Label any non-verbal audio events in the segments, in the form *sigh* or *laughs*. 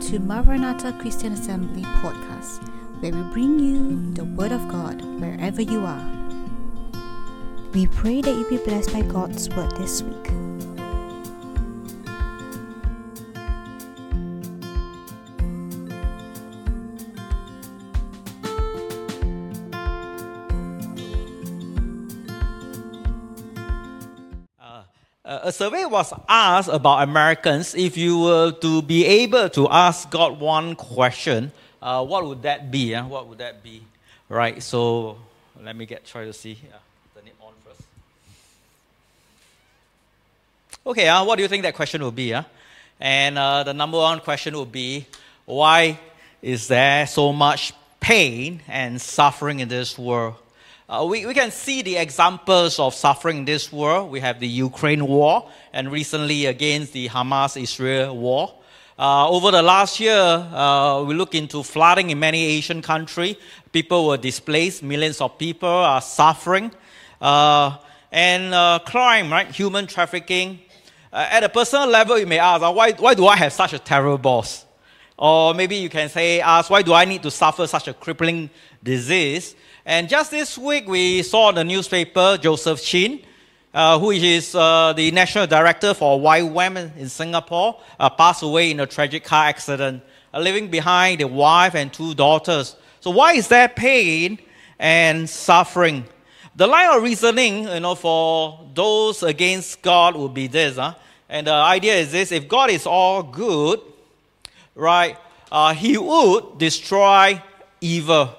to Maranatha Christian Assembly podcast, where we bring you the Word of God wherever you are. We pray that you be blessed by God's Word this week. A survey was asked about Americans if you were to be able to ask God one question, uh, what would that be? What would that be? Right, so let me get try to see. Turn it on first. Okay, uh, what do you think that question will be? Uh? And uh, the number one question would be why is there so much pain and suffering in this world? Uh, we, we can see the examples of suffering in this world. We have the Ukraine war, and recently against the Hamas Israel war. Uh, over the last year, uh, we look into flooding in many Asian countries. People were displaced, millions of people are suffering. Uh, and uh, crime, right? Human trafficking. At a personal level, you may ask, why, why do I have such a terrible boss? Or maybe you can say, ask, why do I need to suffer such a crippling disease? And just this week, we saw in the newspaper Joseph Chin, uh, who is uh, the national director for YWAM in Singapore, uh, passed away in a tragic car accident, uh, leaving behind a wife and two daughters. So, why is there pain and suffering? The line of reasoning, you know, for those against God would be this, huh? and the idea is this: if God is all good, right, uh, He would destroy evil.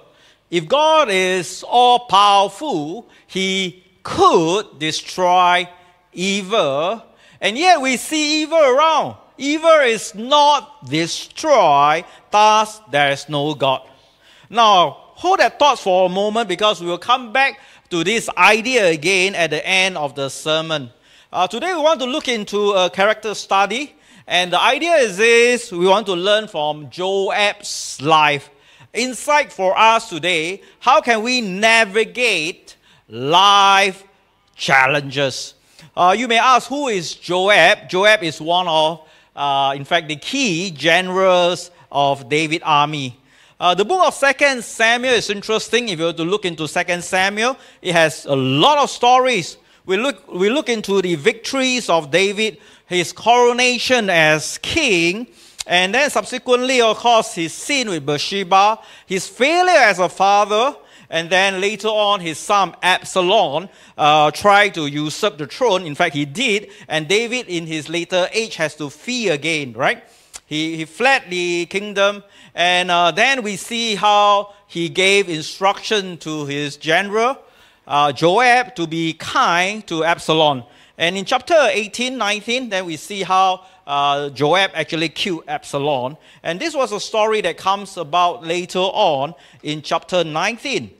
If God is all powerful, He could destroy evil. And yet we see evil around. Evil is not destroyed, thus there is no God. Now, hold that thought for a moment because we will come back to this idea again at the end of the sermon. Uh, today we want to look into a character study. And the idea is this we want to learn from Joab's life insight for us today how can we navigate life challenges? Uh, you may ask who is joab? Joab is one of uh, in fact the key generals of david army. Uh, the book of second samuel is interesting. If you were to look into second samuel it has a lot of stories. We look, we look into the victories of david his coronation as king and then subsequently, of course, his sin with Bathsheba, his failure as a father, and then later on, his son Absalom uh, tried to usurp the throne. In fact, he did. And David, in his later age, has to flee again, right? He, he fled the kingdom. And uh, then we see how he gave instruction to his general, uh, Joab, to be kind to Absalom. And in chapter 18, 19, then we see how uh, Joab actually killed Absalom. And this was a story that comes about later on in chapter 19.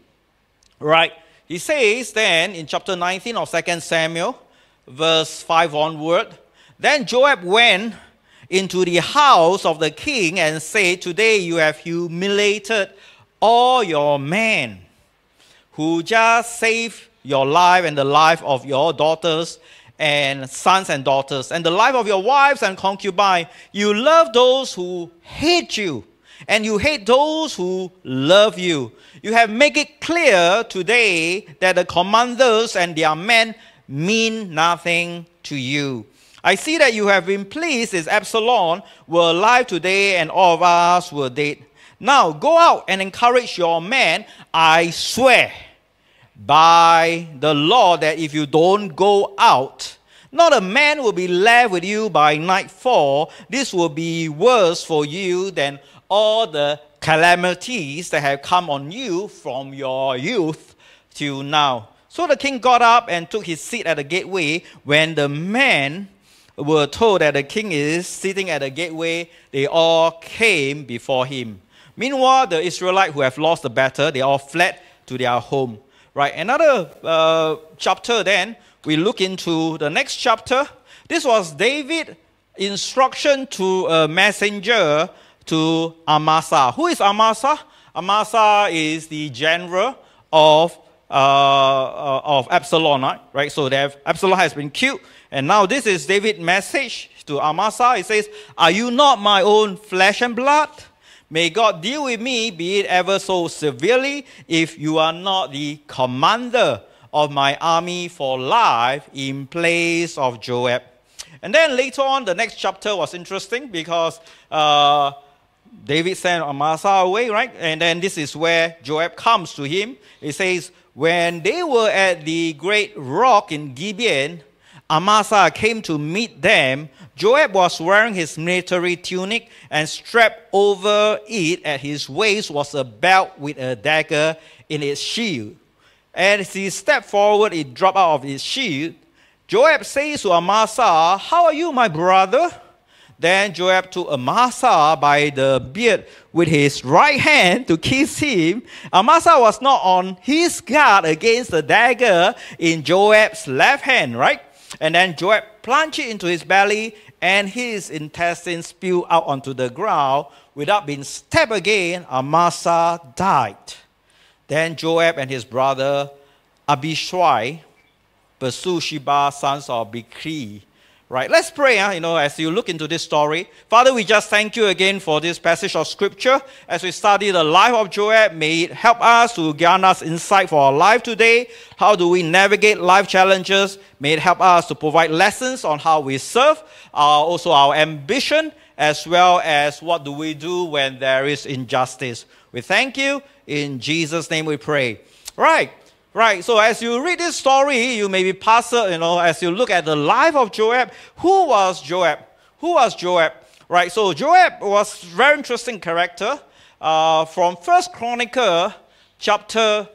Right? He says then in chapter 19 of 2 Samuel, verse 5 onward, then Joab went into the house of the king and said, Today you have humiliated all your men who just saved your life and the life of your daughters and sons and daughters, and the life of your wives and concubines. You love those who hate you, and you hate those who love you. You have made it clear today that the commanders and their men mean nothing to you. I see that you have been pleased as Absalom were alive today and all of us were dead. Now go out and encourage your men. I swear by the law that if you don't go out, not a man will be left with you by nightfall. This will be worse for you than all the calamities that have come on you from your youth till now. So the king got up and took his seat at the gateway. When the men were told that the king is sitting at the gateway, they all came before him. Meanwhile, the Israelites who have lost the battle, they all fled to their home. Right, another uh, chapter then, we look into the next chapter. This was David instruction to a messenger to Amasa. Who is Amasa? Amasa is the general of uh, uh, of Absalom, right? So have, Absalom has been killed, and now this is David's message to Amasa. He says, Are you not my own flesh and blood? May God deal with me, be it ever so severely, if you are not the commander of my army for life in place of Joab. And then later on, the next chapter was interesting because uh, David sent Amasa away, right? And then this is where Joab comes to him. It says, When they were at the great rock in Gibeon, Amasa came to meet them. Joab was wearing his military tunic, and strapped over it at his waist was a belt with a dagger in its sheath. As he stepped forward, it dropped out of his sheath. Joab says to Amasa, How are you, my brother? Then Joab took Amasa by the beard with his right hand to kiss him. Amasa was not on his guard against the dagger in Joab's left hand, right? And then Joab plunged it into his belly, and his intestines spewed out onto the ground. Without being stabbed again, Amasa died. Then Joab and his brother Abishai pursued Sheba, sons of Bichri, Right, let's pray, huh? you know, as you look into this story. Father, we just thank you again for this passage of scripture. As we study the life of Joab, may it help us to gain us insight for our life today. How do we navigate life challenges? May it help us to provide lessons on how we serve, uh, also our ambition, as well as what do we do when there is injustice. We thank you. In Jesus' name we pray. Right. Right, so as you read this story, you may be puzzled, you know, as you look at the life of Joab. Who was Joab? Who was Joab? Right, so Joab was very interesting character. Uh, from First Chronicle chapter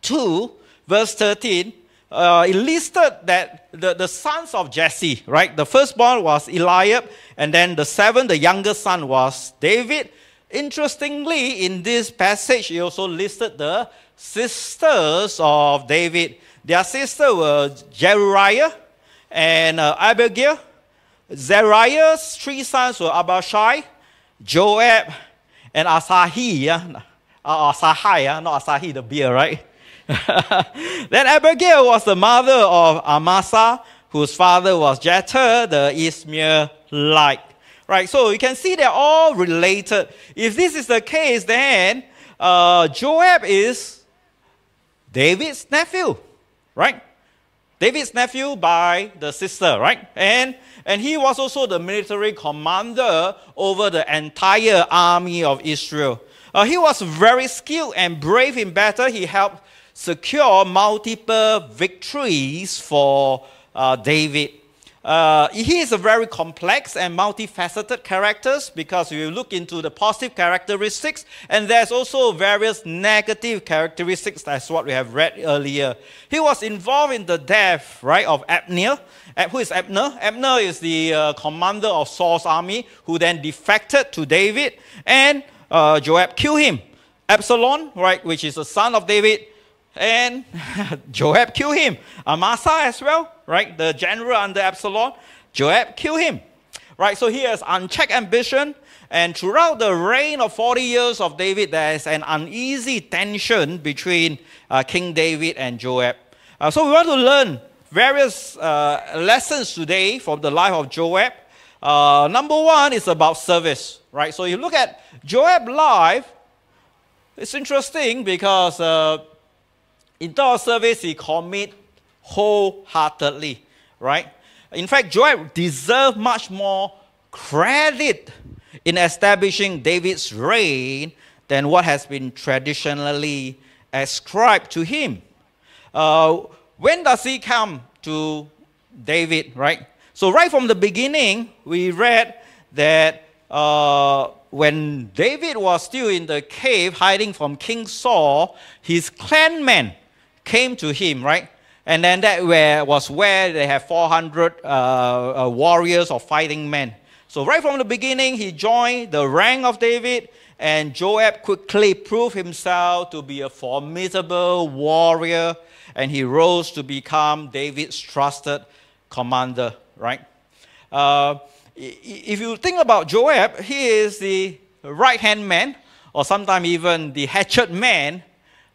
2, verse 13, uh, it listed that the, the sons of Jesse, right? The firstborn was Eliab, and then the seventh, the youngest son, was David. Interestingly, in this passage, he also listed the sisters of David. Their sisters were Zeruiah and uh, Abigail. Zeruiah's three sons were Abishai, Joab, and Asahi. Yeah? Uh, not Asahi, the beer, right? *laughs* then Abigail was the mother of Amasa, whose father was Jether, the Ishmaelite. Right, so you can see they're all related. If this is the case, then uh, Joab is David's nephew, right? David's nephew by the sister, right? And, and he was also the military commander over the entire army of Israel. Uh, he was very skilled and brave in battle. He helped secure multiple victories for uh, David. Uh, he is a very complex and multifaceted character because you look into the positive characteristics, and there's also various negative characteristics. That's what we have read earlier. He was involved in the death, right, of Abner. Who is Abner? Abner is the uh, commander of Saul's army who then defected to David, and uh, Joab killed him. Absalom, right, which is the son of David, and *laughs* Joab killed him. Amasa as well, right? The general under Absalom. Joab killed him. Right, so he has unchecked ambition, and throughout the reign of 40 years of David, there is an uneasy tension between uh, King David and Joab. Uh, so we want to learn various uh, lessons today from the life of Joab. Uh, number one is about service, right? So you look at Joab's life, it's interesting because uh, in terms service, he commit wholeheartedly, right? In fact, Joab deserved much more credit in establishing David's reign than what has been traditionally ascribed to him. Uh, when does he come to David, right? So, right from the beginning, we read that uh, when David was still in the cave hiding from King Saul, his clanmen came to him, right? And then that where, was where they have 400 uh, uh, warriors or fighting men. So right from the beginning, he joined the rank of David, and Joab quickly proved himself to be a formidable warrior, and he rose to become David's trusted commander, right? Uh, if you think about Joab, he is the right hand man, or sometimes even the hatchet man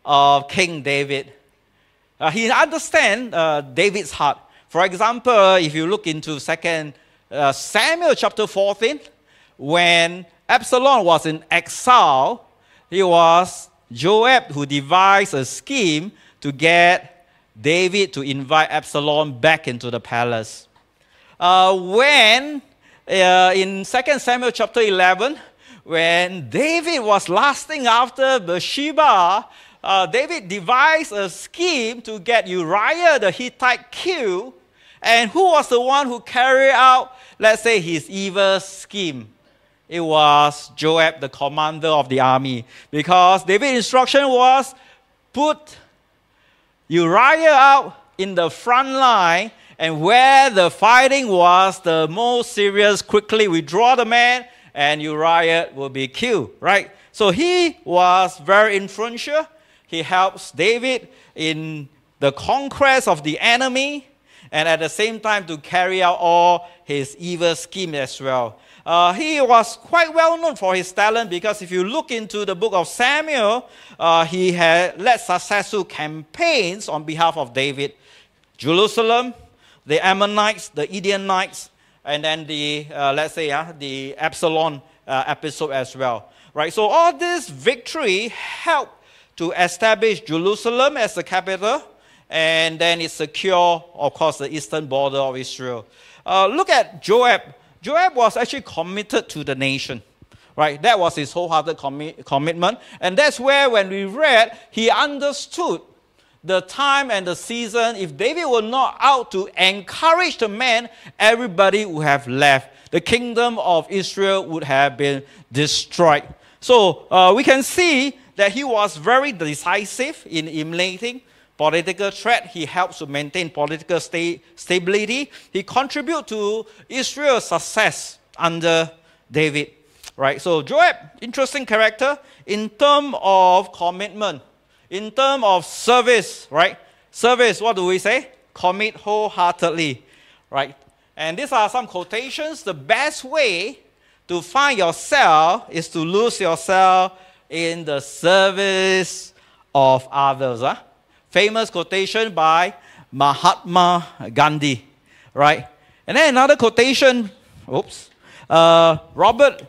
of King David. Uh, he understands uh, David's heart. For example, if you look into Second uh, Samuel chapter 14, when Absalom was in exile, it was Joab who devised a scheme to get David to invite Absalom back into the palace. Uh, when uh, in 2 Samuel chapter 11, when David was lasting after Bathsheba, uh, David devised a scheme to get Uriah the Hittite killed. And who was the one who carried out, let's say, his evil scheme? It was Joab, the commander of the army. Because David's instruction was put Uriah out in the front line, and where the fighting was the most serious, quickly withdraw the man, and Uriah will be killed, right? So he was very influential. He helps David in the conquest of the enemy and at the same time to carry out all his evil scheme as well. Uh, he was quite well known for his talent because if you look into the book of Samuel, uh, he had led successful campaigns on behalf of David. Jerusalem, the Ammonites, the Midianites, and then the, uh, let's say, uh, the Absalom uh, episode as well. Right? So all this victory helped to establish Jerusalem as the capital, and then it secure, of course, the eastern border of Israel. Uh, look at Joab. Joab was actually committed to the nation. Right? That was his wholehearted commi- commitment. And that's where, when we read, he understood the time and the season. If David were not out to encourage the men, everybody would have left. The kingdom of Israel would have been destroyed. So uh, we can see that he was very decisive in eliminating political threat. He helps to maintain political sta- stability. He contributed to Israel's success under David. Right? So Joab, interesting character in terms of commitment, in terms of service, right? Service, what do we say? Commit wholeheartedly. Right? And these are some quotations. The best way to find yourself is to lose yourself in the service of others. Huh? Famous quotation by Mahatma Gandhi, right? And then another quotation, oops, uh, Robert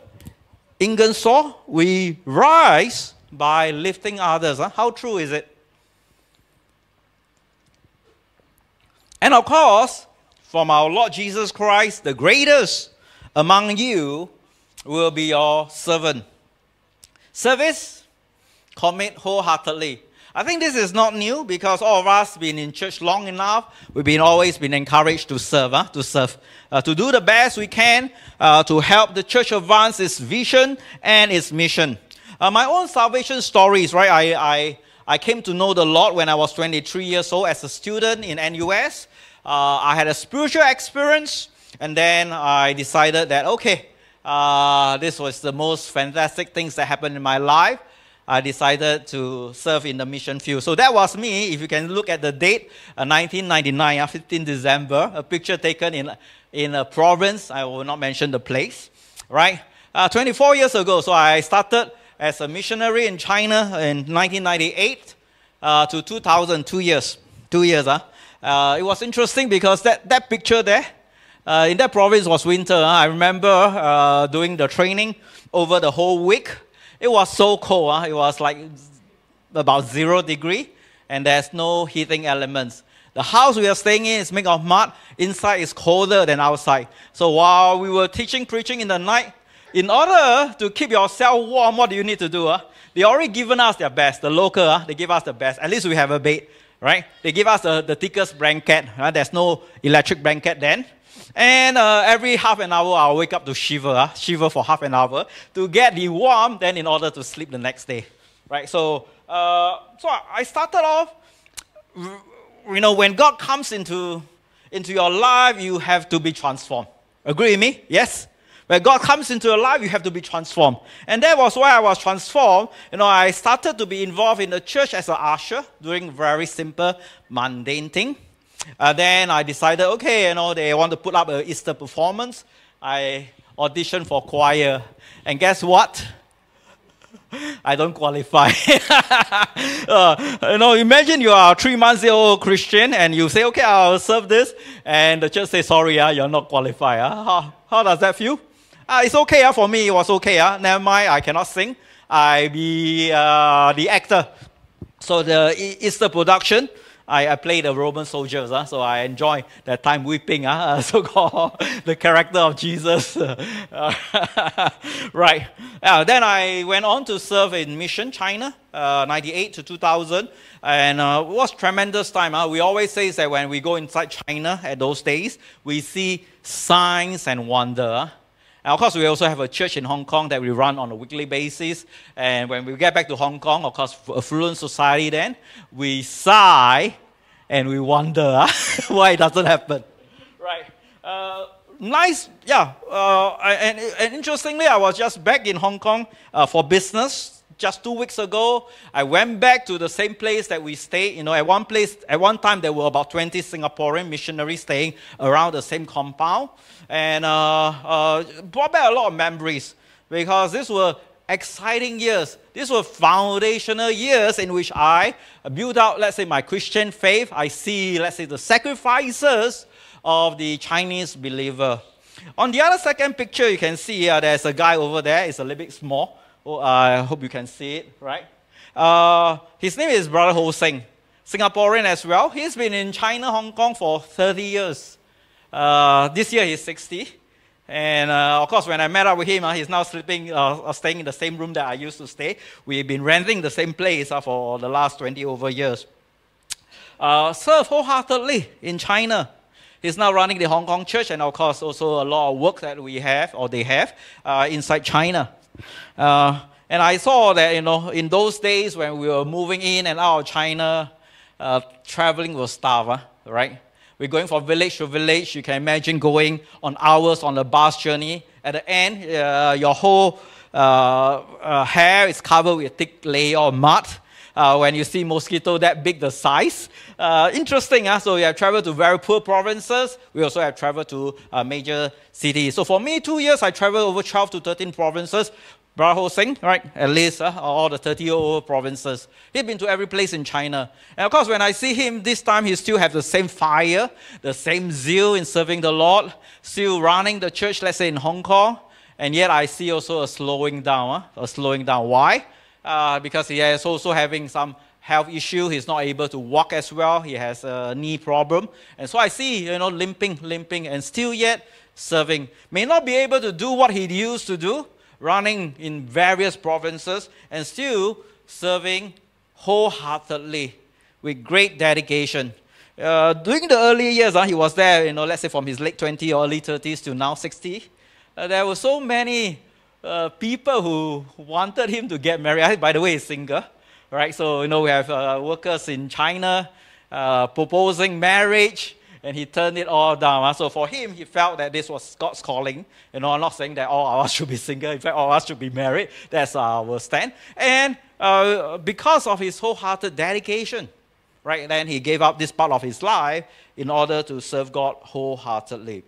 Ingersoll, we rise by lifting others. Huh? How true is it? And of course, from our Lord Jesus Christ, the greatest among you will be your servant. Service, commit wholeheartedly. I think this is not new because all of us been in church long enough. We've been always been encouraged to serve, huh? to serve, uh, to do the best we can uh, to help the church advance its vision and its mission. Uh, my own salvation stories, right? I, I, I came to know the Lord when I was 23 years old as a student in NUS. Uh, I had a spiritual experience, and then I decided that okay, uh, this was the most fantastic things that happened in my life. I decided to serve in the mission field. So that was me. If you can look at the date, uh, 1999, uh, 15 December, a picture taken in, in a province. I will not mention the place, right? Uh, 24 years ago, so I started as a missionary in China in 1998 uh, to 2000, two years. Two years, huh? Uh, it was interesting because that, that picture there, uh, in that province was winter. Huh? I remember uh, doing the training over the whole week. It was so cold. Huh? It was like about zero degree, and there's no heating elements. The house we are staying in is made of mud. Inside is colder than outside. So while we were teaching, preaching in the night, in order to keep yourself warm, what do you need to do? Huh? They already given us their best. The local, huh? they give us the best. At least we have a bed, right? They give us the, the thickest blanket. Right? There's no electric blanket then. And uh, every half an hour, I'll wake up to shiver, uh, shiver for half an hour to get the warm, then in order to sleep the next day. Right? So, uh, so I started off, you know, when God comes into, into your life, you have to be transformed. Agree with me? Yes? When God comes into your life, you have to be transformed. And that was why I was transformed. You know, I started to be involved in the church as an usher, doing very simple, mundane thing. Uh, then I decided, okay, you know, they want to put up an Easter performance. I auditioned for choir. And guess what? *laughs* I don't qualify. *laughs* uh, you know, imagine you are a three months old Christian and you say, okay, I'll serve this. And the church says, sorry, uh, you're not qualified. Uh. How, how does that feel? Uh, it's okay uh, for me. It was okay. Uh. Never mind, I cannot sing. I be uh, the actor. So the Easter production, I, I play the Roman soldiers, uh, so I enjoy that time weeping, uh, *laughs* so called the character of Jesus. *laughs* right. Uh, then I went on to serve in Mission China, uh, 98 to 2000, and uh, it was tremendous time. Uh. We always say that when we go inside China at those days, we see signs and wonder. And of course, we also have a church in Hong Kong that we run on a weekly basis. And when we get back to Hong Kong, of course, affluent society then, we sigh and we wonder *laughs* why it doesn't happen. Right. Uh, nice, yeah. Uh, and, and interestingly, I was just back in Hong Kong uh, for business just two weeks ago, I went back to the same place that we stayed. You know, at one place, at one time, there were about 20 Singaporean missionaries staying around the same compound. And uh, uh, brought back a lot of memories because these were exciting years. These were foundational years in which I built out, let's say, my Christian faith. I see, let's say, the sacrifices of the Chinese believer. On the other second picture, you can see uh, there's a guy over there. It's a little bit small. Oh, I hope you can see it, right? Uh, his name is Brother Ho Seng, Singaporean as well. He's been in China, Hong Kong for 30 years. Uh, this year he's 60. And uh, of course, when I met up with him, uh, he's now sleeping, uh, staying in the same room that I used to stay. We've been renting the same place uh, for the last 20 over years. Uh, serve wholeheartedly in China. He's now running the Hong Kong church, and of course, also a lot of work that we have or they have uh, inside China. Uh, and I saw that, you know, in those days when we were moving in and out of China, uh, traveling was tough, uh, right? We're going from village to village. You can imagine going on hours on a bus journey. At the end, uh, your whole uh, uh, hair is covered with a thick layer of mud. Uh, when you see mosquito that big the size. Uh, interesting, uh? so we have traveled to very poor provinces. We also have traveled to uh, major cities. So for me, two years, I traveled over 12 to 13 provinces. Brother Ho Seng, right? At least uh, all the 30 old provinces. He's been to every place in China. And of course, when I see him this time, he still has the same fire, the same zeal in serving the Lord, still running the church, let's say in Hong Kong. And yet I see also a slowing down, uh, a slowing down. Why? Uh, because he is also having some health issue. He's not able to walk as well. He has a knee problem. And so I see, you know, limping, limping, and still yet serving. May not be able to do what he used to do, running in various provinces, and still serving wholeheartedly with great dedication. Uh, during the early years, uh, he was there, you know, let's say from his late 20s or early 30s to now 60. Uh, there were so many uh, people who wanted him to get married. By the way, he's single, right? So, you know, we have uh, workers in China uh, proposing marriage, and he turned it all down. So, for him, he felt that this was God's calling. You know, I'm not saying that all of us *laughs* should be single. In fact, all of us should be married. That's our stand. And uh, because of his wholehearted dedication, right, then he gave up this part of his life in order to serve God wholeheartedly.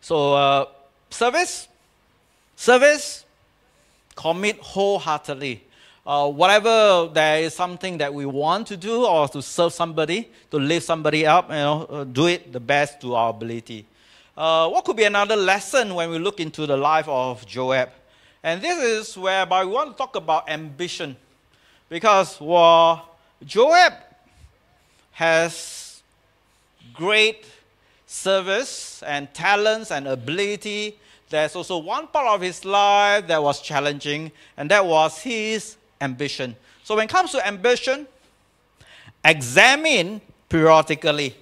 So, uh, service Service, commit wholeheartedly. Uh, whatever there is something that we want to do or to serve somebody, to lift somebody up, you know, uh, do it the best to our ability. Uh, what could be another lesson when we look into the life of Joab? And this is whereby we want to talk about ambition. Because well, Joab has great service and talents and ability there's also one part of his life that was challenging, and that was his ambition. So when it comes to ambition, examine periodically.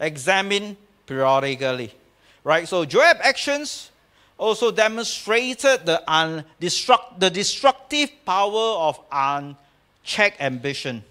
Examine periodically. Right? So Joab's actions also demonstrated the, undestruct, the destructive power of unchecked ambition.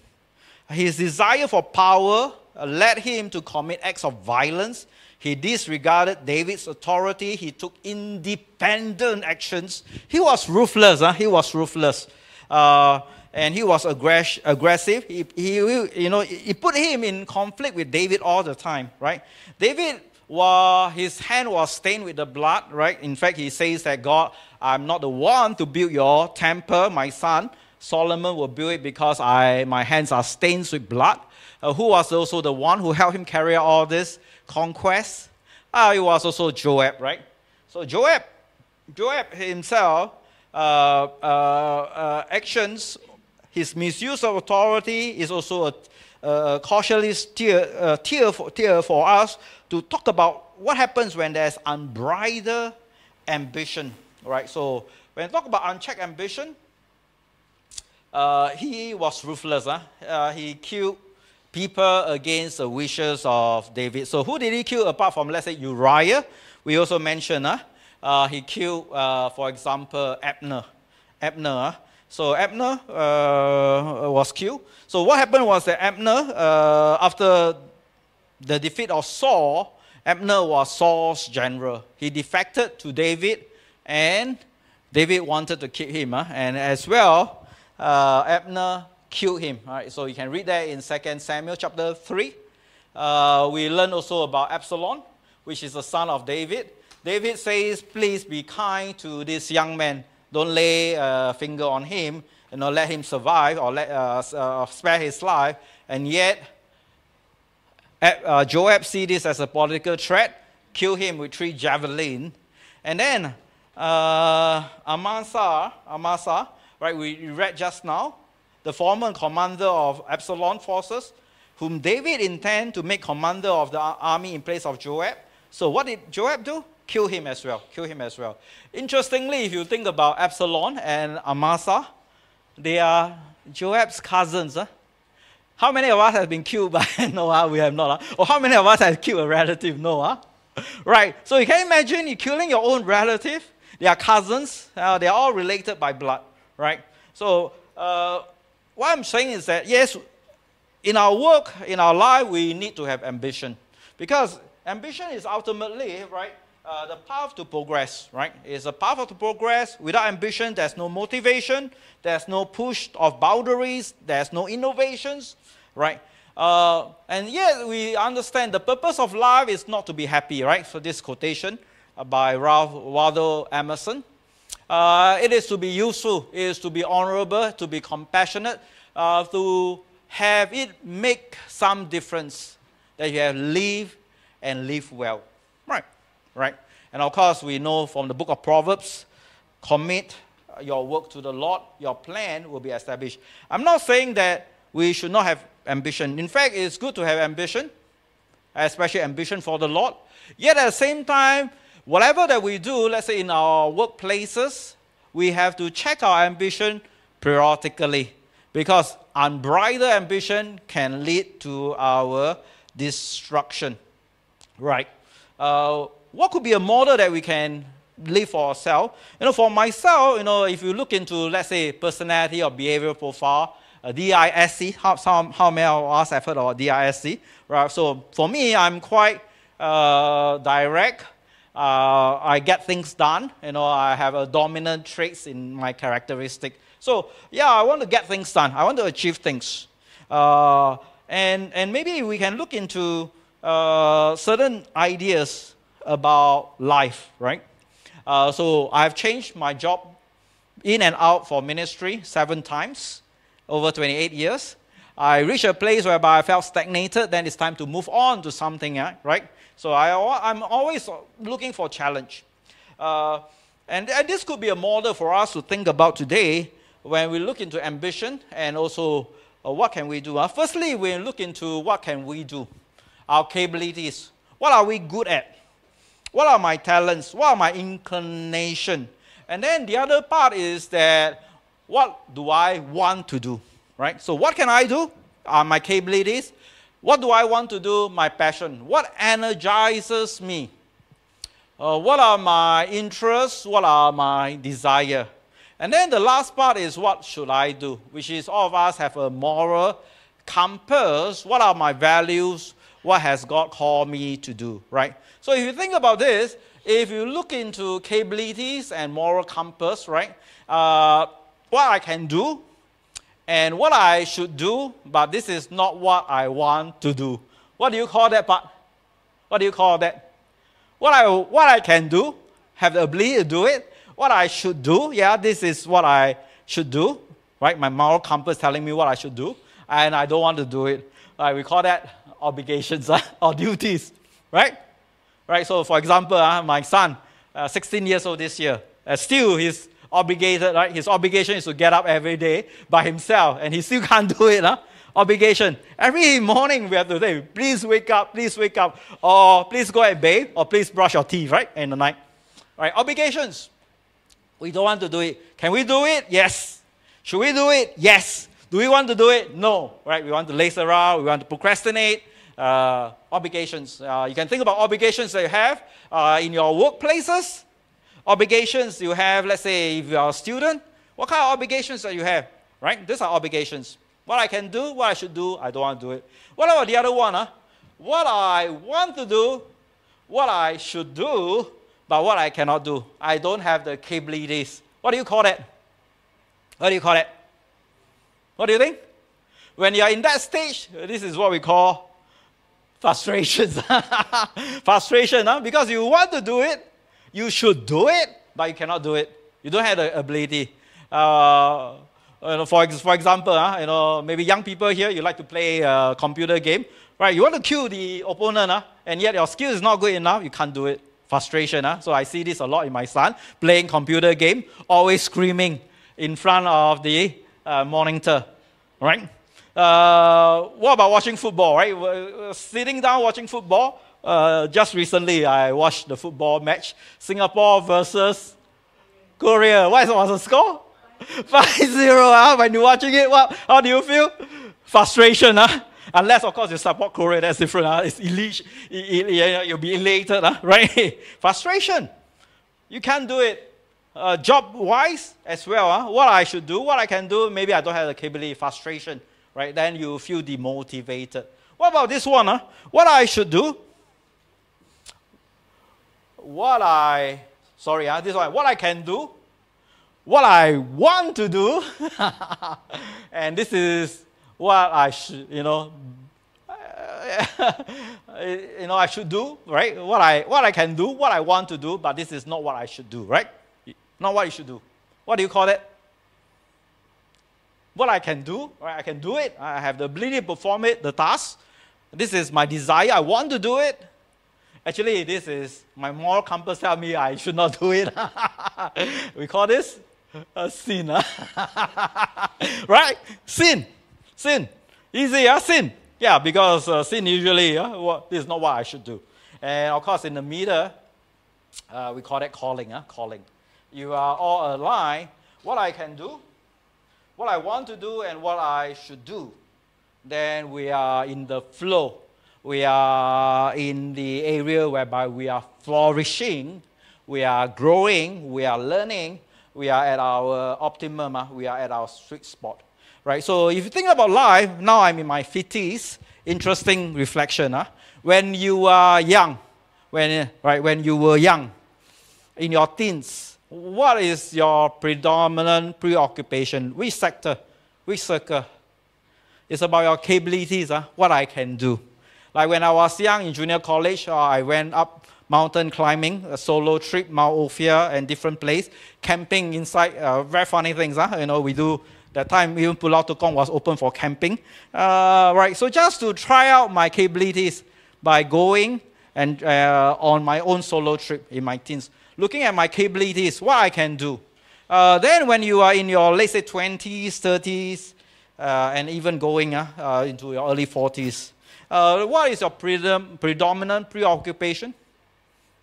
His desire for power led him to commit acts of violence he disregarded David's authority. He took independent actions. He was ruthless. Huh? He was ruthless. Uh, and he was aggress- aggressive. He, he, you know, he put him in conflict with David all the time, right? David while his hand was stained with the blood, right? In fact, he says that God, I'm not the one to build your temple, my son. Solomon will build it because I, my hands are stained with blood. Uh, who was also the one who helped him carry out all this conquest? Uh, it was also Joab, right? So Joab, Joab himself, uh, uh, uh actions, his misuse of authority is also a, a cautiously tear, tear, for, tear for us to talk about what happens when there's unbridled ambition, right? So when I talk about unchecked ambition, uh, he was ruthless. Huh? Uh, he killed people against the wishes of David. So who did he kill apart from, let's say, Uriah? We also mentioned uh, uh, he killed, uh, for example, Abner. Abner. So Abner uh, was killed. So what happened was that Abner, uh, after the defeat of Saul, Abner was Saul's general. He defected to David, and David wanted to keep him. And as well, uh, Abner killed him. Right? So you can read that in 2 Samuel chapter 3. Uh, we learn also about Absalom, which is the son of David. David says, Please be kind to this young man. Don't lay a finger on him, you know, let him survive or let, uh, uh, spare his life. And yet, uh, Joab see this as a political threat, kill him with three javelin. And then uh, Amasa, Amasa right, we read just now, the former commander of Absalom forces, whom David intended to make commander of the army in place of Joab. So what did Joab do? Kill him as well. Kill him as well. Interestingly, if you think about Absalom and Amasa, they are Joab's cousins. Huh? How many of us have been killed by *laughs* Noah? We have not. Huh? Or how many of us have killed a relative? Noah? *laughs* Right. So you can imagine you killing your own relative. They are cousins. Uh, they are all related by blood right? So uh, what I'm saying is that yes, in our work, in our life, we need to have ambition because ambition is ultimately right. Uh, the path to progress, right? It's a path to progress. Without ambition, there's no motivation, there's no push of boundaries, there's no innovations, right? Uh, and yet we understand the purpose of life is not to be happy, right? So this quotation by Ralph Waldo Emerson, uh, it is to be useful, it is to be honorable, to be compassionate, uh, to have it make some difference that you have lived and live well. Right, right. And of course, we know from the book of Proverbs commit your work to the Lord, your plan will be established. I'm not saying that we should not have ambition. In fact, it's good to have ambition, especially ambition for the Lord. Yet at the same time, whatever that we do, let's say in our workplaces, we have to check our ambition periodically because unbridled ambition can lead to our destruction. Right? Uh, what could be a model that we can live for ourselves? You know, for myself, you know, if you look into, let's say, personality or behavioral profile, uh, DISC, how, some, how many of us have heard of DISC? Right? So for me, I'm quite uh, direct, uh, I get things done. You know, I have a dominant traits in my characteristic. So yeah, I want to get things done. I want to achieve things. Uh, and, and maybe we can look into uh, certain ideas about life, right? Uh, so I've changed my job in and out for ministry seven times over 28 years. I reached a place whereby I felt stagnated, then it's time to move on to something, right? So I, I'm always looking for challenge. Uh, and, and this could be a model for us to think about today when we look into ambition and also uh, what can we do. Uh, firstly, we look into what can we do, our capabilities. What are we good at? What are my talents? What are my inclination? And then the other part is that what do I want to do? Right? So what can I do? Are my capabilities? What do I want to do? My passion. What energizes me? Uh, what are my interests? What are my desire? And then the last part is what should I do? Which is all of us have a moral compass. What are my values? What has God called me to do? Right? So if you think about this, if you look into capabilities and moral compass, right? Uh, what I can do, and what I should do, but this is not what I want to do. What do you call that part? What do you call that? What I, what I can do, have the ability to do it. What I should do, yeah, this is what I should do, right? My moral compass telling me what I should do, and I don't want to do it. Right, we call that obligations *laughs* or duties, right? Right, so for example, uh, my son, uh, 16 years old this year, uh, still he's obligated, right? His obligation is to get up every day by himself, and he still *laughs* can't do it. Huh? Obligation. Every morning we have to say, please wake up, please wake up, or please go and bathe, or please brush your teeth, right? In the night. Right? Obligations. We don't want to do it. Can we do it? Yes. Should we do it? Yes. Do we want to do it? No. Right? We want to lace around, we want to procrastinate. Uh, obligations. Uh, you can think about obligations that you have uh, in your workplaces, obligations you have, let's say, if you are a student. What kind of obligations that you have? Right? These are obligations. What I can do, what I should do, I don't want to do it. What about the other one? Huh? What I want to do, what I should do, but what I cannot do. I don't have the capabilities. What do you call that? What do you call it? What do you think? When you're in that stage, this is what we call frustrations. *laughs* Frustration, huh? because you want to do it, you should do it, but you cannot do it. You don't have the ability. Uh, you know, for, for example, uh, you know, maybe young people here, you like to play a computer game, right? You want to kill the opponent, uh, and yet your skill is not good enough, you can't do it. Frustration. Uh. So I see this a lot in my son, playing computer game, always screaming in front of the uh, monitor, right? Uh, what about watching football, right? Sitting down watching football. Uh, just recently, I watched the football match, Singapore versus Korea. What was the score? *laughs* 5 0. Uh, when you're watching it, what, how do you feel? Frustration. Uh? Unless, of course, you support Korea, that's different. Uh? It's elite, you'll be elated, uh? *laughs* right? Frustration. You can't do it uh, job wise as well. Uh? What I should do, what I can do, maybe I don't have the capability, frustration, right? Then you feel demotivated. What about this one? Uh? What I should do, what I, sorry, uh, this one, what I can do, what I want to do, *laughs* and this is what I should, you know, *laughs* you know, I should do, right? What I, what I can do, what I want to do, but this is not what I should do, right? Not what you should do. What do you call it? What I can do, right? I can do it. I have the ability to perform it, the task. This is my desire. I want to do it. Actually, this is my moral compass tell me I should not *laughs* do it. we call this a sin. *laughs* right? Sin. Sin. Easy, uh, sin. Yeah, because uh, sin usually, uh, well, this is not what I should do. And of course, in the middle, uh, we call that calling. Uh, calling. You are all aligned. What I can do, what I want to do, and what I should do. Then we are in the flow. We are in the area whereby we are flourishing, we are growing, we are learning, we are at our optimum, uh, we are at our sweet spot. Right? So if you think about life, now I'm in my 50s, interesting reflection. Uh, when you are young, when, right, when you were young, in your teens, what is your predominant preoccupation? Which sector? Which circle? It's about your capabilities, uh, what I can do. Like when I was young in junior college, uh, I went up mountain climbing, a solo trip, Mount Ophir and different place, camping inside, uh, very funny things, huh? you know, we do, that time even Pulau Tekong was open for camping. Uh, right, so just to try out my capabilities by going and uh, on my own solo trip in my teens, looking at my capabilities, what I can do. Uh, then when you are in your, let's say, 20s, 30s, uh, and even going uh, into your early 40s, what is your predom- predominant preoccupation?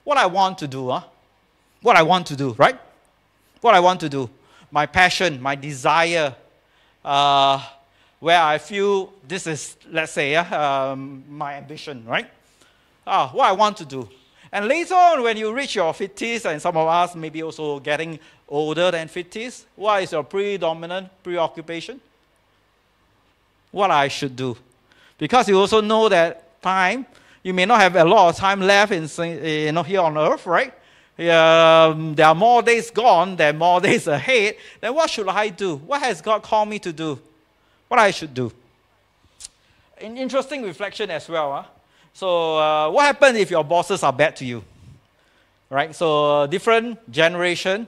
what I want to do, huh? What I want to do, right? What I want to do. My passion, my desire, uh, where I feel this is, let's say, uh, um, my ambition, right? Ah, what I want to do. And later on, when you reach your 50s, and some of us maybe also getting older than 50s, what is your predominant preoccupation? What I should do. Because you also know that time you may not have a lot of time left in, you know, here on earth, right? Um, there are more days gone than more *laughs* days ahead. Then what should I do? What has God called me to do? What I should do? An interesting reflection as well. Huh? So, uh, what happens if your bosses are bad to you? Right? So, different generation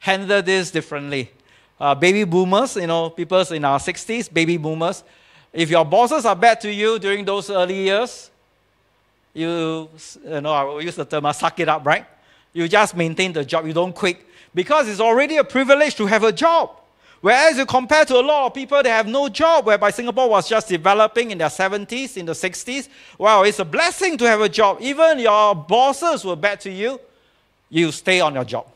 handle this differently. Uh, baby boomers, you know, people in our 60s, baby boomers, if your bosses are bad to you during those early years, you, you know, I will use the term, uh, suck it up, right? You just maintain the job, you don't quit. Because it's already a privilege to have a job. Whereas you compare to a lot of people, they have no job, whereby Singapore was just developing in their 70s, in the 60s. Well, it's a blessing to have a job. Even your bosses were bad to you, you stay on your job.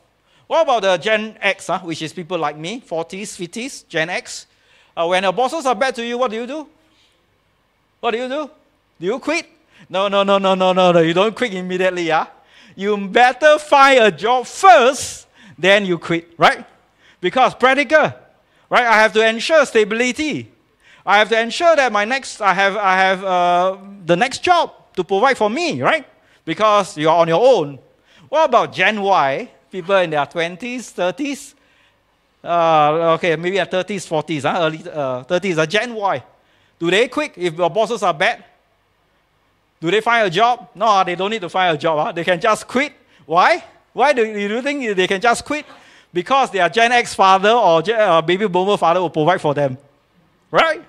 What about the Gen X, huh, which is people like me, 40s, 50s, Gen X? Uh, when your bosses are bad to you, what do you do? What do you do? Do you quit? No, no, no, no, no, no, no. You don't quit immediately, yeah? You better find a job first, then you quit, right? Because practical, right? I have to ensure stability. I have to ensure that my next, I have, I have uh, the next job to provide for me, right? Because you're on your own. What about Gen Y? People in their 20s, 30s? Uh, okay, maybe at 30s, 40s, huh? early uh, 30s, uh, Gen Y. Do they quit if your bosses are bad? Do they find a job? No, they don't need to find a job. Huh? They can just quit. Why? Why do you think they can just quit? Because their Gen X father or uh, baby boomer father will provide for them. Right?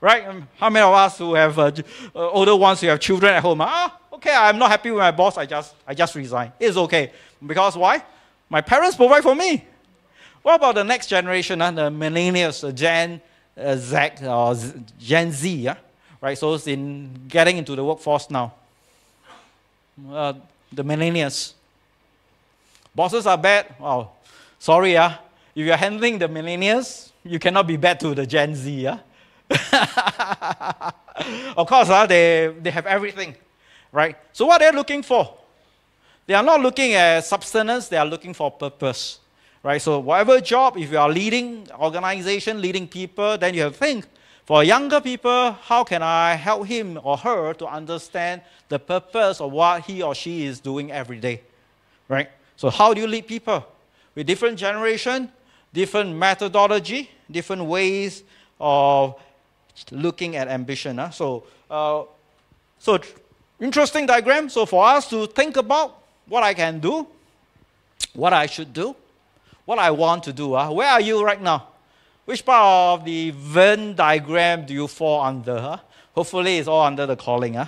Right? Um, how many of us who have uh, uh, older ones who have children at home? Ah, okay, I'm not happy with my boss. I just, I just resign. It's okay. Because why? My parents provide for me. What about the next generation, uh, the millennials, the Gen uh, Z or Gen Z? Yeah? Right? So it's in getting into the workforce now. Uh, the millennials. Bosses are bad. Oh, sorry, yeah. If you're handling the millennials, you cannot be bad to the Gen Z. Yeah? *laughs* of course, uh, they, they have everything. Right? So what are they're looking for? They are not looking at substance, they are looking for purpose. Right? So whatever job, if you are leading organization, leading people, then you have to think, for younger people, how can I help him or her to understand the purpose of what he or she is doing every day? Right? So how do you lead people? With different generation, different methodology, different ways of looking at ambition. Huh? So, uh, so interesting diagram. So for us to think about what I can do, what I should do, what I want to do. Huh? Where are you right now? Which part of the Venn diagram do you fall under? Huh? Hopefully, it's all under the calling. Huh?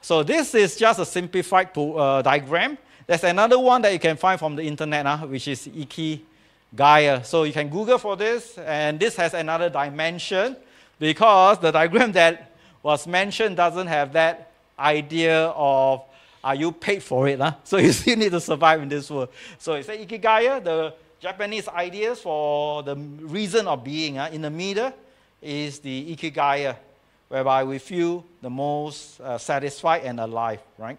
So, this is just a simplified uh, diagram. There's another one that you can find from the internet, huh? which is Ikigai. So, you can Google for this, and this has another dimension because the diagram that was mentioned doesn't have that idea of are you paid for it? Huh? So *laughs* you still need to survive in this world. So it's Ikigai, the Japanese ideas for the reason of being. Uh, in the middle is the ikigai, whereby we feel the most uh, satisfied and alive, right?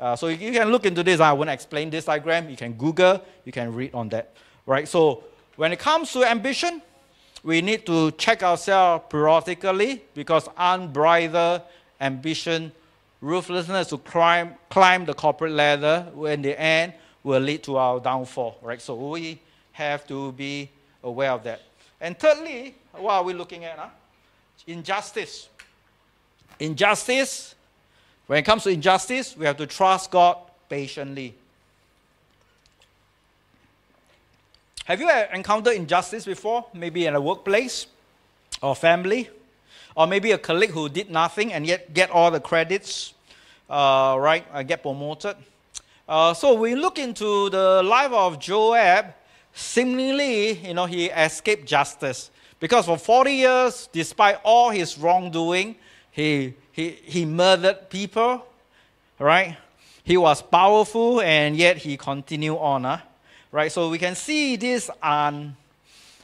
Uh, so you can look into this. I won't explain this diagram. You can Google, you can read on that, right? So when it comes to ambition, we need to check ourselves periodically because unbridled ambition, ruthlessness to climb, climb the corporate ladder, in the end will lead to our downfall, right? So we have to be aware of that. And thirdly, what are we looking at? Huh? Injustice. Injustice, when it comes to injustice, we have to trust God patiently. Have you encountered injustice before? Maybe in a workplace or family? Or maybe a colleague who did nothing and yet get all the credits, uh, right? Uh, get promoted. Uh, so we look into the life of Joab Seemingly, you know, he escaped justice. Because for 40 years, despite all his wrongdoing, he, he, he murdered people, right? He was powerful and yet he continued on, uh, right? So we can see this un,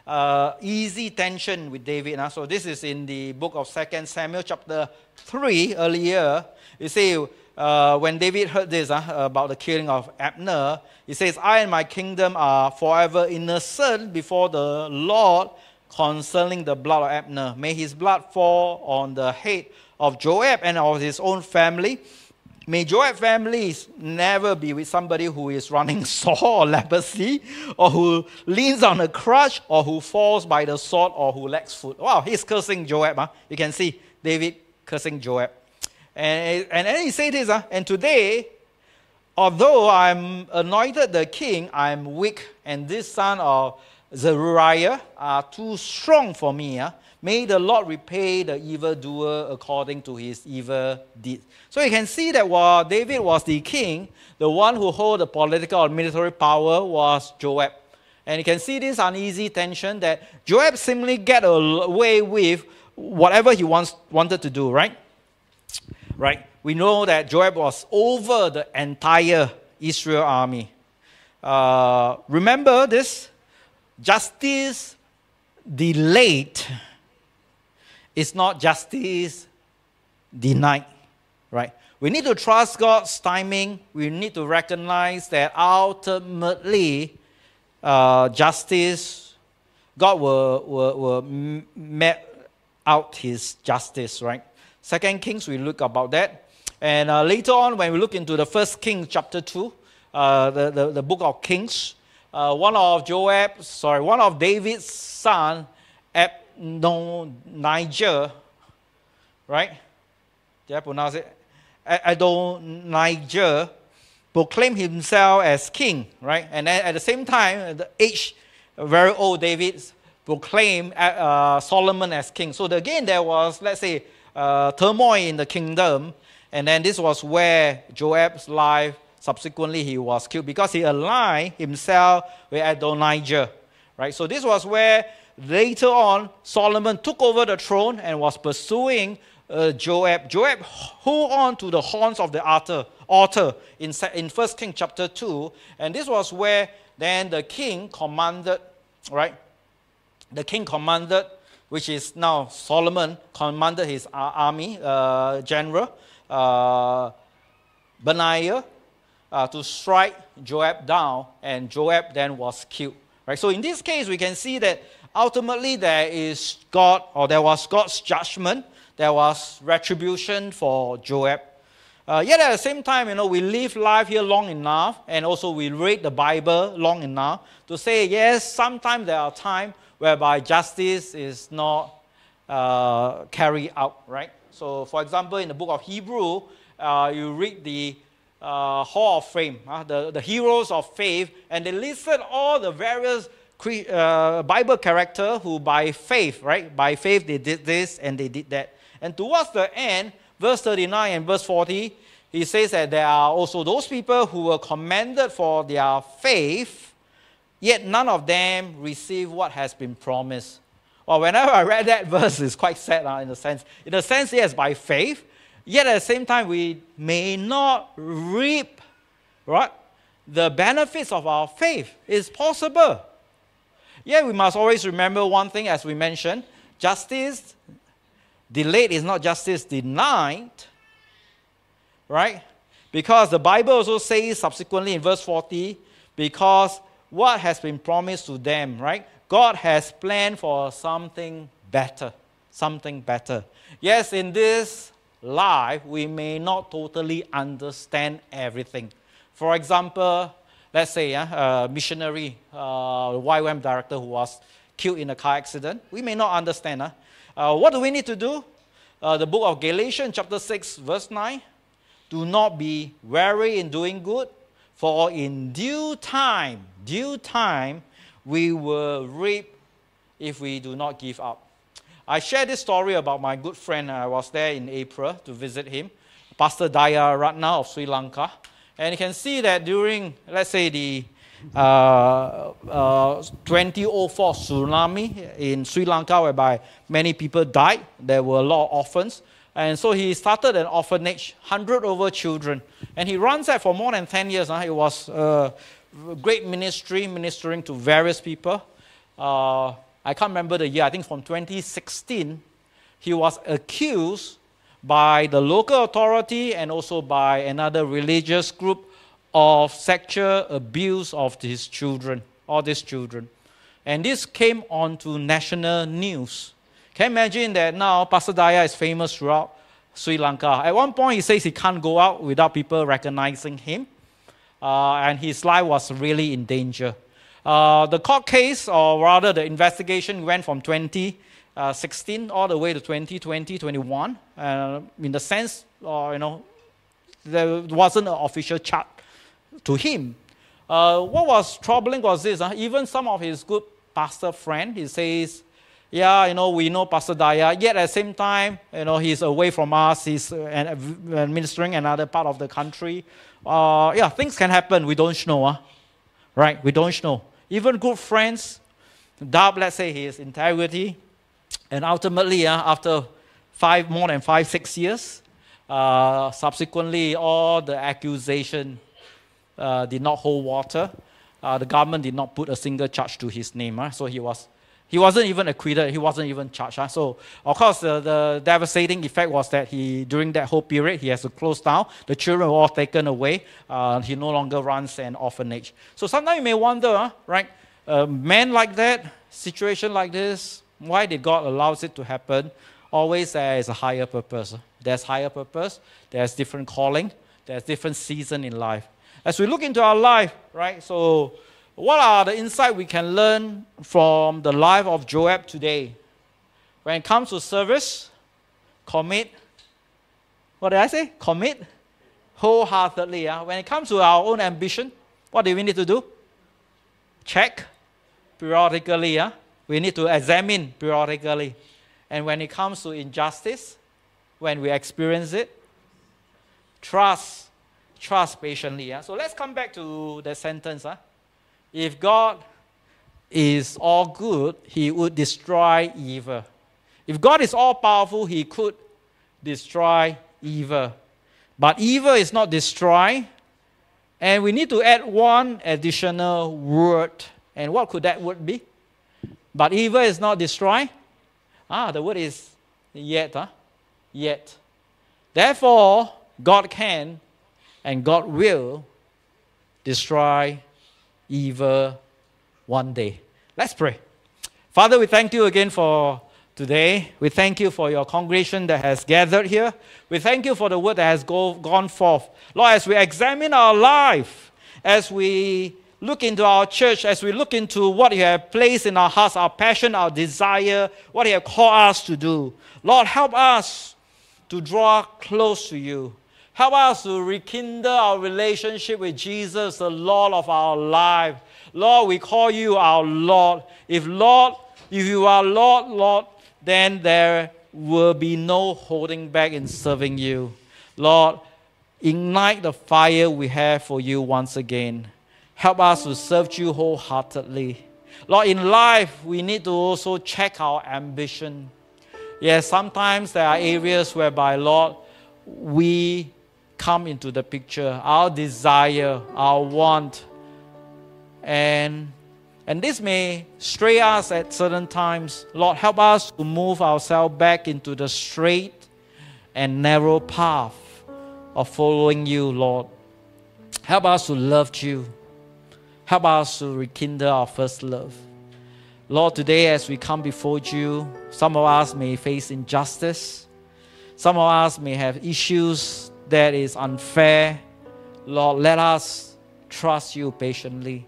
uh, easy tension with David. Uh. So this is in the book of Second Samuel chapter 3 earlier. You see, uh, when David heard this uh, about the killing of Abner, he says, I and my kingdom are forever innocent before the Lord concerning the blood of Abner. May his blood fall on the head of Joab and of his own family. May Joab families never be with somebody who is running *laughs* sore or leprosy, or who leans on a crutch, or who falls by the sword, or who lacks food. Wow, he's cursing Joab. Huh? You can see David cursing Joab. And, and then he said this, uh, and today Although I'm anointed the king, I'm weak, and this son of Zeruiah are too strong for me. Uh. May the Lord repay the evildoer according to his evil deed. So you can see that while David was the king, the one who held the political or military power was Joab. And you can see this uneasy tension that Joab simply get away with whatever he wants, wanted to do, right? Right? We know that Joab was over the entire Israel army. Uh, remember this? Justice delayed is not justice denied, right? We need to trust God's timing. We need to recognize that ultimately, uh, justice, God will, will, will met out his justice, right? Second Kings, we look about that. And uh, later on, when we look into the first King, chapter 2, uh, the, the, the book of Kings, uh, one of Joab, sorry, one of David's son, Adonijah, right? Did I pronounce it? Adonijah proclaimed himself as king, right? And then at the same time, the age, very old David proclaimed uh, Solomon as king. So again, there was, let's say, uh, turmoil in the kingdom. And then this was where Joab's life, subsequently, he was killed because he aligned himself with Adonijah, right? So this was where later on Solomon took over the throne and was pursuing uh, Joab. Joab hold on to the horns of the altar, altar in, in 1 King chapter 2. And this was where then the king commanded, right? The king commanded, which is now Solomon, commanded his army uh, general, uh, Benaiah, uh, to strike Joab down, and Joab then was killed. Right? So in this case, we can see that ultimately there is God, or there was God's judgment there was retribution for Joab. Uh, yet at the same time, you know, we live life here long enough, and also we read the Bible long enough to say, yes, sometimes there are times whereby justice is not uh, carried out, right? So, for example, in the book of Hebrew, uh, you read the uh, Hall of Fame, uh, the, the heroes of faith, and they listed all the various uh, Bible characters who, by faith, right, by faith, they did this and they did that. And towards the end, verse 39 and verse 40, he says that there are also those people who were commended for their faith, yet none of them receive what has been promised. Well, whenever I read that *laughs* verse, it's quite sad uh, in a sense. In a sense, yes, by faith, yet at the same time, we may not reap right, the benefits of our faith. It's possible. Yet we must always remember one thing, as we mentioned justice Delayed is not justice denied, right? Because the Bible also says subsequently in verse 40, because what has been promised to them, right? God has planned for something better. Something better. Yes, in this life, we may not totally understand everything. For example, let's say uh, a missionary, uh, YWAM director who was killed in a car accident. We may not understand. Uh, uh, what do we need to do? Uh, the book of Galatians, chapter 6, verse 9. Do not be weary in doing good, for in due time, due time, we will reap if we do not give up. I share this story about my good friend. I was there in April to visit him, Pastor Daya Ratna of Sri Lanka. And you can see that during, let's say, the uh, uh, 2004 tsunami in Sri Lanka, whereby many people died. There were a lot of orphans. And so he started an orphanage, 100 over children. And he runs that for more than 10 years. Huh? It was a great ministry, ministering to various people. Uh, I can't remember the year, I think from 2016, he was accused by the local authority and also by another religious group of sexual abuse of his children, all these children. And this came on to national news. Can you imagine that now Pastor Daya is famous throughout Sri Lanka? At one point, he says he can't go out without people recognizing him, uh, and his life was really in danger. Uh, the court case, or rather the investigation, went from 2016 all the way to 2020, 21. Uh, in the sense, uh, you know, there wasn't an official charge to him. Uh, what was troubling was this, uh, even some of his good pastor friend, he says, yeah, you know, we know Pastor Daya, yet at the same time, you know, he's away from us, he's uh, ministering another part of the country. Uh, yeah, things can happen, we don't know, uh, right? We don't know. Even good friends doubt, let's say, his integrity, and ultimately, uh, after five, more than five, six years, uh, subsequently, all the accusation uh, did not hold water. Uh, the government did not put a single charge to his name. Uh, so he was he wasn't even acquitted. He wasn't even charged. Uh. So of course, the, devastating effect was that he during that whole period he has to close down. The children were all taken away. Uh, he no longer runs an orphanage. So sometimes you may wonder, uh, right? A man like that, situation like this, why did God allows it to happen? Always there is a higher purpose. There's higher purpose. There's different calling. There's different season in life. As we look into our life, right? So, what are the insights we can learn from the life of Joab today? When it comes to service, commit. What did I say? Commit wholeheartedly. Yeah? When it comes to our own ambition, what do we need to do? Check periodically. Yeah? We need to examine periodically. And when it comes to injustice, when we experience it, trust, trust patiently. Yeah? So let's come back to the sentence. Huh? If God is all good, he would destroy evil. If God is all powerful, he could destroy evil. But evil is not destroyed. And we need to add one additional word. And what could that word be? But evil is not destroyed. Ah, the word is yet. Huh? Yet. Therefore, God can and God will destroy evil one day. Let's pray. Father, we thank you again for today. We thank you for your congregation that has gathered here. We thank you for the word that has go, gone forth. Lord, as we examine our life, as we look into our church, as we look into what you have placed in our hearts, our passion, our desire, what you have called us to do, Lord, help us to draw close to you. Help us to rekindle our relationship with Jesus, the Lord of our life. Lord, we call you our Lord. If Lord, if you are Lord, Lord, then there will be no holding back in serving you. Lord, ignite the fire we have for you once again. Help us to serve you wholeheartedly. Lord, in life, we need to also check our ambition. Yes, sometimes there are areas whereby, Lord, we come into the picture, our desire, our want. And, and this may stray us at certain times. Lord, help us to move ourselves back into the straight and narrow path of following you, Lord. Help us to love you. Help us to rekindle our first love. Lord, today as we come before you, some of us may face injustice. Some of us may have issues that is unfair, Lord, let us trust you patiently.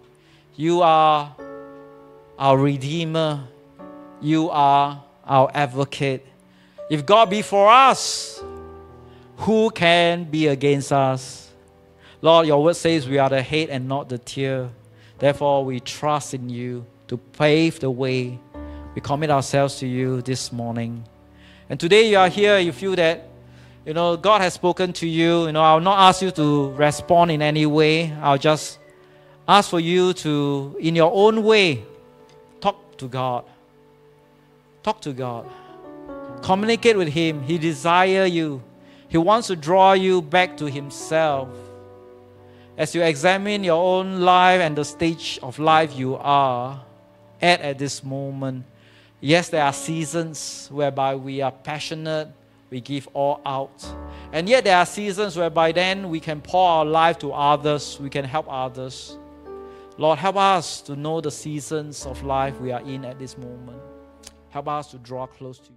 You are our Redeemer, you are our advocate. If God be for us, who can be against us? Lord, your word says we are the head and not the tail. Therefore, we trust in you to pave the way. We commit ourselves to you this morning. And today you are here, you feel that you know, God has spoken to you. You know, I'll not ask you to respond in any way. I'll just ask for you to, in your own way, talk to God. Talk to God. Communicate with Him. He desires you. He wants to draw you back to Himself. As you examine your own life and the stage of life you are at at this moment, yes, there are seasons whereby we are passionate we give all out. And yet there are seasons whereby then we can pour our life to others, we can help others. Lord, help us to know the seasons of life we are in at this moment. Help us to draw close to you.